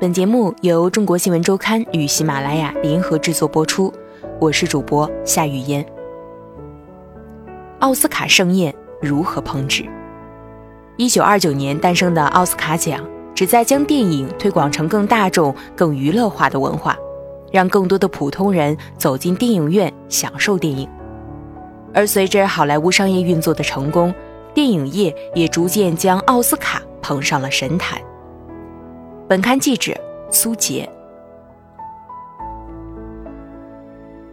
本节目由中国新闻周刊与喜马拉雅联合制作播出，我是主播夏雨嫣。奥斯卡盛宴如何烹制？一九二九年诞生的奥斯卡奖，旨在将电影推广成更大众、更娱乐化的文化，让更多的普通人走进电影院享受电影。而随着好莱坞商业运作的成功，电影业也逐渐将奥斯卡捧上了神坛。本刊记者苏杰。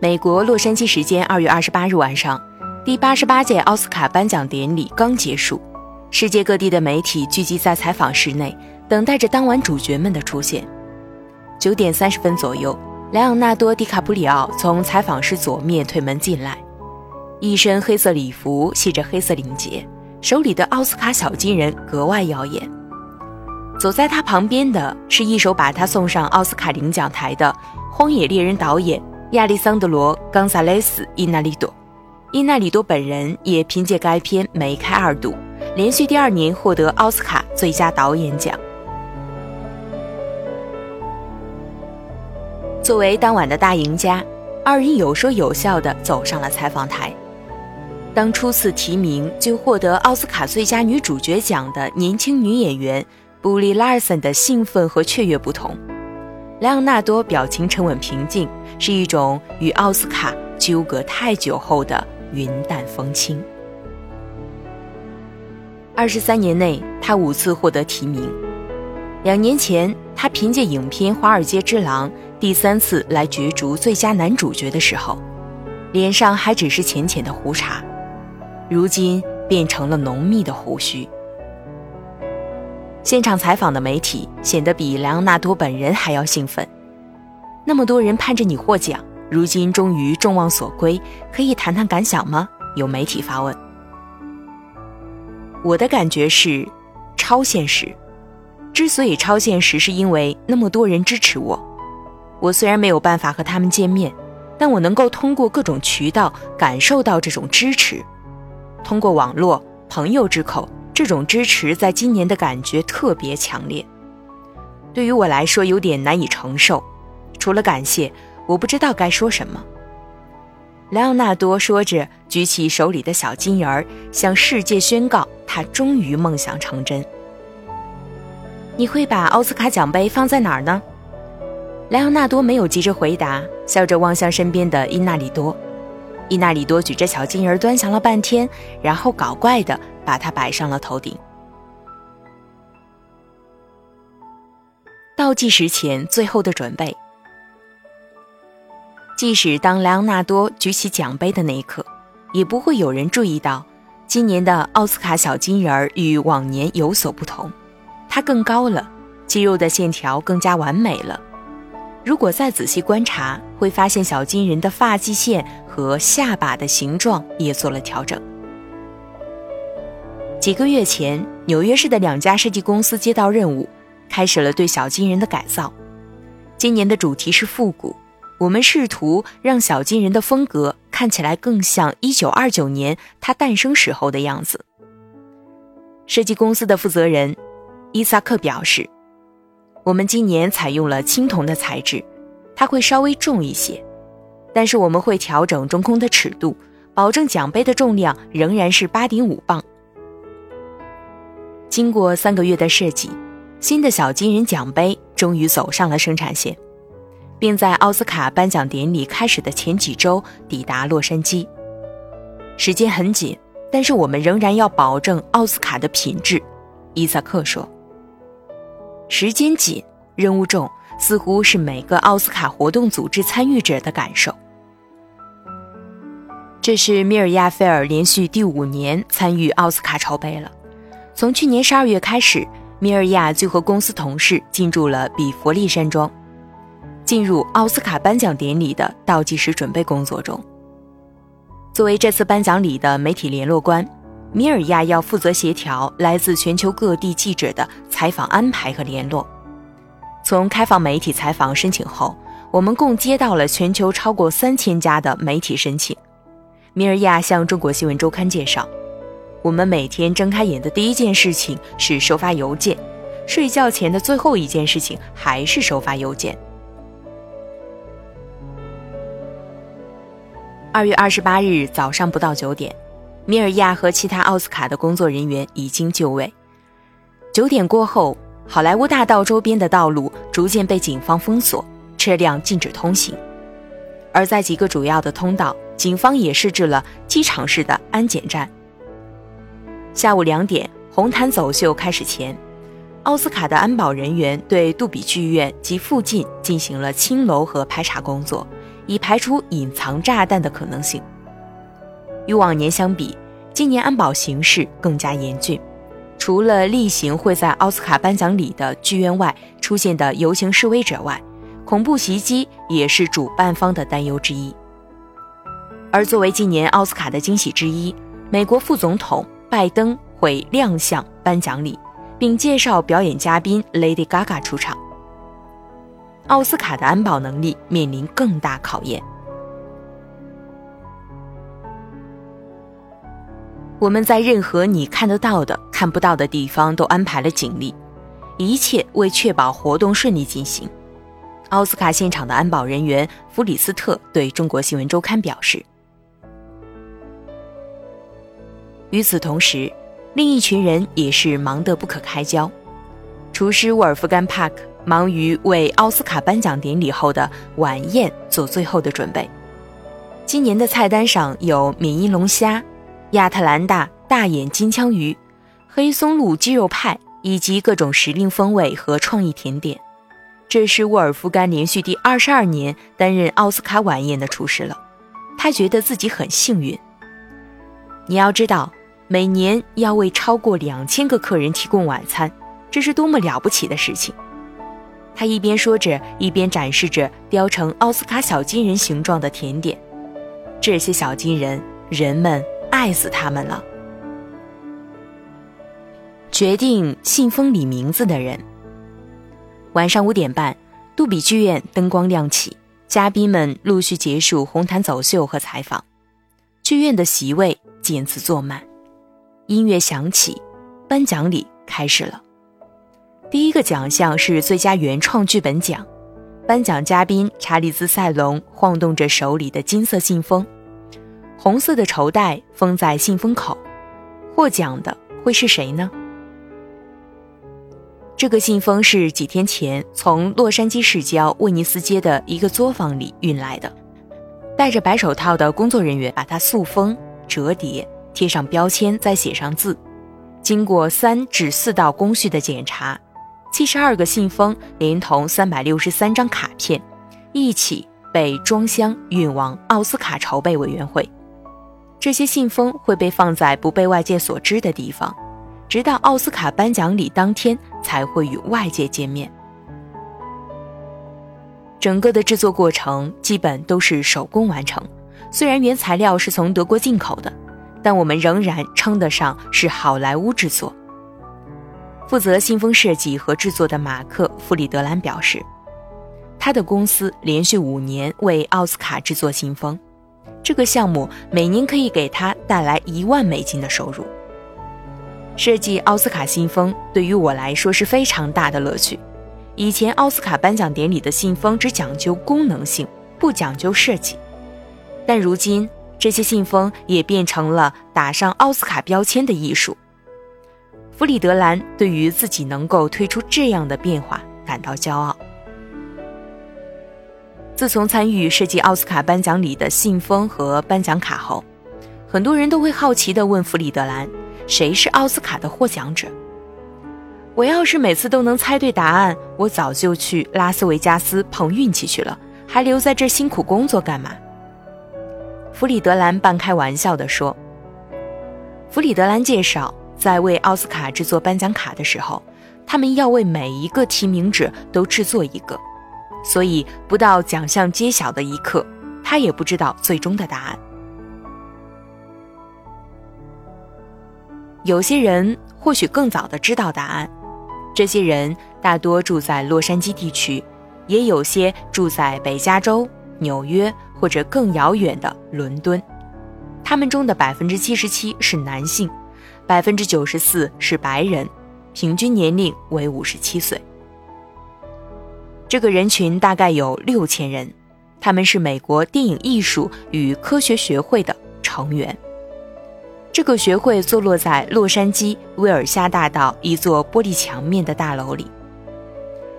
美国洛杉矶时间二月二十八日晚上，第八十八届奥斯卡颁奖典礼刚结束，世界各地的媒体聚集在采访室内，等待着当晚主角们的出现。九点三十分左右，莱昂纳多·迪卡普里奥从采访室左面推门进来，一身黑色礼服，系着黑色领结，手里的奥斯卡小金人格外耀眼。走在他旁边的是一手把他送上奥斯卡领奖台的《荒野猎人》导演亚历桑德罗·冈萨雷斯·伊纳里多。伊纳里多本人也凭借该片梅开二度，连续第二年获得奥斯卡最佳导演奖。作为当晚的大赢家，二人有说有笑地走上了采访台。当初次提名就获得奥斯卡最佳女主角奖的年轻女演员。布利拉尔森的兴奋和雀跃不同，莱昂纳多表情沉稳平静，是一种与奥斯卡纠葛太久后的云淡风轻。二十三年内，他五次获得提名。两年前，他凭借影片《华尔街之狼》第三次来角逐最佳男主角的时候，脸上还只是浅浅的胡茬，如今变成了浓密的胡须。现场采访的媒体显得比莱昂纳多本人还要兴奋。那么多人盼着你获奖，如今终于众望所归，可以谈谈感想吗？有媒体发问。我的感觉是，超现实。之所以超现实，是因为那么多人支持我。我虽然没有办法和他们见面，但我能够通过各种渠道感受到这种支持，通过网络、朋友之口。这种支持在今年的感觉特别强烈，对于我来说有点难以承受。除了感谢，我不知道该说什么。莱昂纳多说着，举起手里的小金人儿，向世界宣告他终于梦想成真。你会把奥斯卡奖杯放在哪儿呢？莱昂纳多没有急着回答，笑着望向身边的伊纳里多。伊纳里多举着小金人端详了半天，然后搞怪的。把它摆上了头顶。倒计时前最后的准备。即使当莱昂纳多举起奖杯的那一刻，也不会有人注意到，今年的奥斯卡小金人与往年有所不同。它更高了，肌肉的线条更加完美了。如果再仔细观察，会发现小金人的发际线和下巴的形状也做了调整。几个月前，纽约市的两家设计公司接到任务，开始了对小金人的改造。今年的主题是复古，我们试图让小金人的风格看起来更像1929年他诞生时候的样子。设计公司的负责人伊萨克表示：“我们今年采用了青铜的材质，它会稍微重一些，但是我们会调整中空的尺度，保证奖杯的重量仍然是8.5磅。”经过三个月的设计，新的小金人奖杯终于走上了生产线，并在奥斯卡颁奖典礼开始的前几周抵达洛杉矶。时间很紧，但是我们仍然要保证奥斯卡的品质，伊萨克说。时间紧，任务重，似乎是每个奥斯卡活动组织参与者的感受。这是米尔亚菲尔连续第五年参与奥斯卡筹备了。从去年十二月开始，米尔亚就和公司同事进驻了比佛利山庄，进入奥斯卡颁奖典礼的倒计时准备工作中。作为这次颁奖礼的媒体联络官，米尔亚要负责协调来自全球各地记者的采访安排和联络。从开放媒体采访申请后，我们共接到了全球超过三千家的媒体申请。米尔亚向中国新闻周刊介绍。我们每天睁开眼的第一件事情是收发邮件，睡觉前的最后一件事情还是收发邮件。二月二十八日早上不到九点，米尔亚和其他奥斯卡的工作人员已经就位。九点过后，好莱坞大道周边的道路逐渐被警方封锁，车辆禁止通行。而在几个主要的通道，警方也设置了机场式的安检站。下午两点，红毯走秀开始前。奥斯卡的安保人员对杜比剧院及附近进行了清楼和排查工作，以排除隐藏炸弹的可能性。与往年相比，今年安保形势更加严峻。除了例行会在奥斯卡颁奖礼的剧院外出现的游行示威者外，恐怖袭击也是主办方的担忧之一。而作为今年奥斯卡的惊喜之一，美国副总统拜登会亮相颁奖礼。并介绍表演嘉宾 Lady Gaga 出场。奥斯卡的安保能力面临更大考验。我们在任何你看得到的、看不到的地方都安排了警力，一切为确保活动顺利进行。奥斯卡现场的安保人员弗里斯特对中国新闻周刊表示。与此同时。另一群人也是忙得不可开交，厨师沃尔夫甘·帕克忙于为奥斯卡颁奖典礼后的晚宴做最后的准备。今年的菜单上有缅因龙虾、亚特兰大大眼金枪鱼、黑松露鸡肉派以及各种时令风味和创意甜点。这是沃尔夫甘连续第二十二年担任奥斯卡晚宴的厨师了，他觉得自己很幸运。你要知道。每年要为超过两千个客人提供晚餐，这是多么了不起的事情！他一边说着，一边展示着雕成奥斯卡小金人形状的甜点。这些小金人，人们爱死他们了。决定信封里名字的人。晚上五点半，杜比剧院灯光亮起，嘉宾们陆续结束红毯走秀和采访，剧院的席位渐次坐满。音乐响起，颁奖礼开始了。第一个奖项是最佳原创剧本奖，颁奖嘉宾查理兹·塞隆晃动着手里的金色信封，红色的绸带封在信封口。获奖的会是谁呢？这个信封是几天前从洛杉矶市郊威尼斯街的一个作坊里运来的，戴着白手套的工作人员把它塑封、折叠。贴上标签，再写上字。经过三至四道工序的检查，七十二个信封连同三百六十三张卡片，一起被装箱运往奥斯卡筹备委员会。这些信封会被放在不被外界所知的地方，直到奥斯卡颁奖礼当天才会与外界见面。整个的制作过程基本都是手工完成，虽然原材料是从德国进口的。但我们仍然称得上是好莱坞制作。负责信封设计和制作的马克·弗里德兰表示，他的公司连续五年为奥斯卡制作信封，这个项目每年可以给他带来一万美金的收入。设计奥斯卡信封对于我来说是非常大的乐趣。以前奥斯卡颁奖典礼的信封只讲究功能性，不讲究设计，但如今。这些信封也变成了打上奥斯卡标签的艺术。弗里德兰对于自己能够推出这样的变化感到骄傲。自从参与设计奥斯卡颁奖礼的信封和颁奖卡后，很多人都会好奇地问弗里德兰：“谁是奥斯卡的获奖者？”我要是每次都能猜对答案，我早就去拉斯维加斯碰运气去了，还留在这辛苦工作干嘛？弗里德兰半开玩笑地说：“弗里德兰介绍，在为奥斯卡制作颁奖卡的时候，他们要为每一个提名者都制作一个，所以不到奖项揭晓的一刻，他也不知道最终的答案。有些人或许更早的知道答案，这些人大多住在洛杉矶地区，也有些住在北加州。”纽约或者更遥远的伦敦，他们中的百分之七十七是男性，百分之九十四是白人，平均年龄为五十七岁。这个人群大概有六千人，他们是美国电影艺术与科学学会的成员。这个学会坐落在洛杉矶威尔夏大道一座玻璃墙面的大楼里。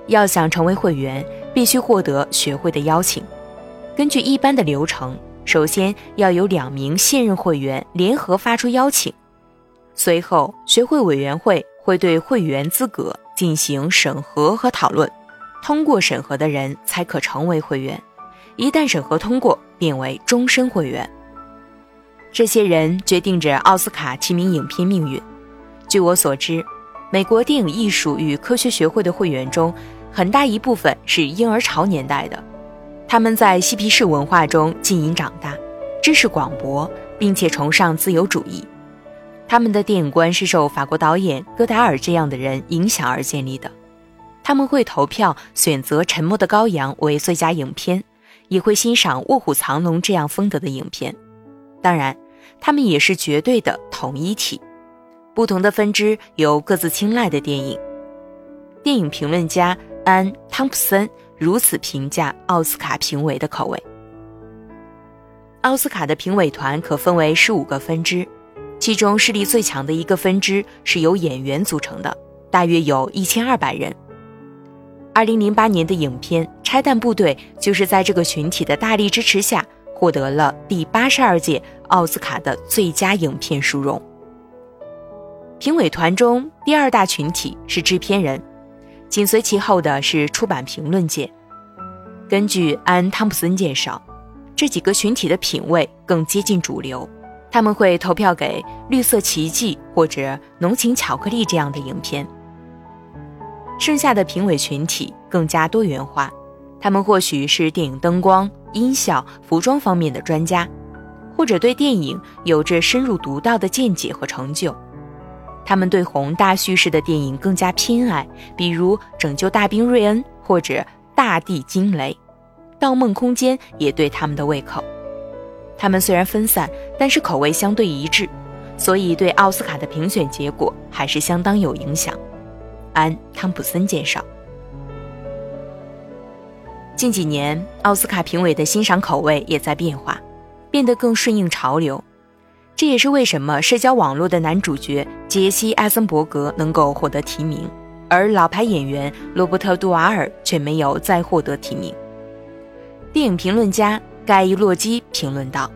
要想成为会员，必须获得学会的邀请。根据一般的流程，首先要有两名现任会员联合发出邀请，随后学会委员会会对会员资格进行审核和讨论。通过审核的人才可成为会员，一旦审核通过，变为终身会员。这些人决定着奥斯卡提名影片命运。据我所知，美国电影艺术与科学学会的会员中，很大一部分是婴儿潮年代的，他们在嬉皮士文化中浸淫长大，知识广博，并且崇尚自由主义。他们的电影观是受法国导演戈达尔这样的人影响而建立的。他们会投票选择《沉默的羔羊》为最佳影片，也会欣赏《卧虎藏龙》这样风格的影片。当然，他们也是绝对的统一体。不同的分支有各自青睐的电影。电影评论家安·汤普森如此评价奥斯卡评委的口味：奥斯卡的评委团可分为十五个分支，其中势力最强的一个分支是由演员组成的，大约有一千二百人。二零零八年的影片《拆弹部队》就是在这个群体的大力支持下，获得了第八十二届奥斯卡的最佳影片殊荣。评委团中第二大群体是制片人，紧随其后的是出版评论界。根据安·汤普森介绍，这几个群体的品味更接近主流，他们会投票给《绿色奇迹》或者《浓情巧克力》这样的影片。剩下的评委群体更加多元化，他们或许是电影灯光、音效、服装方面的专家，或者对电影有着深入独到的见解和成就。他们对宏大叙事的电影更加偏爱，比如《拯救大兵瑞恩》或者《大地惊雷》，《盗梦空间》也对他们的胃口。他们虽然分散，但是口味相对一致，所以对奥斯卡的评选结果还是相当有影响。安·汤普森介绍，近几年奥斯卡评委的欣赏口味也在变化，变得更顺应潮流。这也是为什么社交网络的男主角杰西·艾森伯格能够获得提名，而老牌演员罗伯特·杜瓦尔却没有再获得提名。电影评论家盖伊·洛基评论道：“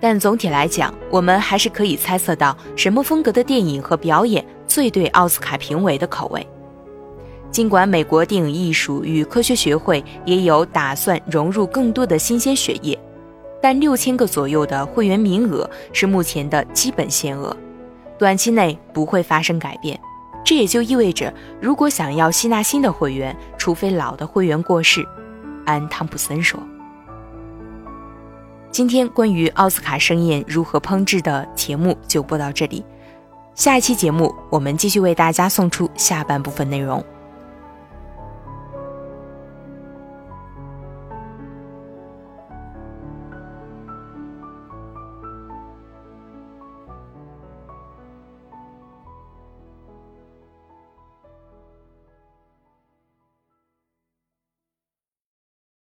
但总体来讲，我们还是可以猜测到什么风格的电影和表演。”最对奥斯卡评委的口味。尽管美国电影艺术与科学学会也有打算融入更多的新鲜血液，但六千个左右的会员名额是目前的基本限额，短期内不会发生改变。这也就意味着，如果想要吸纳新的会员，除非老的会员过世，安·汤普森说。今天关于奥斯卡盛宴如何烹制的节目就播到这里。下一期节目，我们继续为大家送出下半部分内容。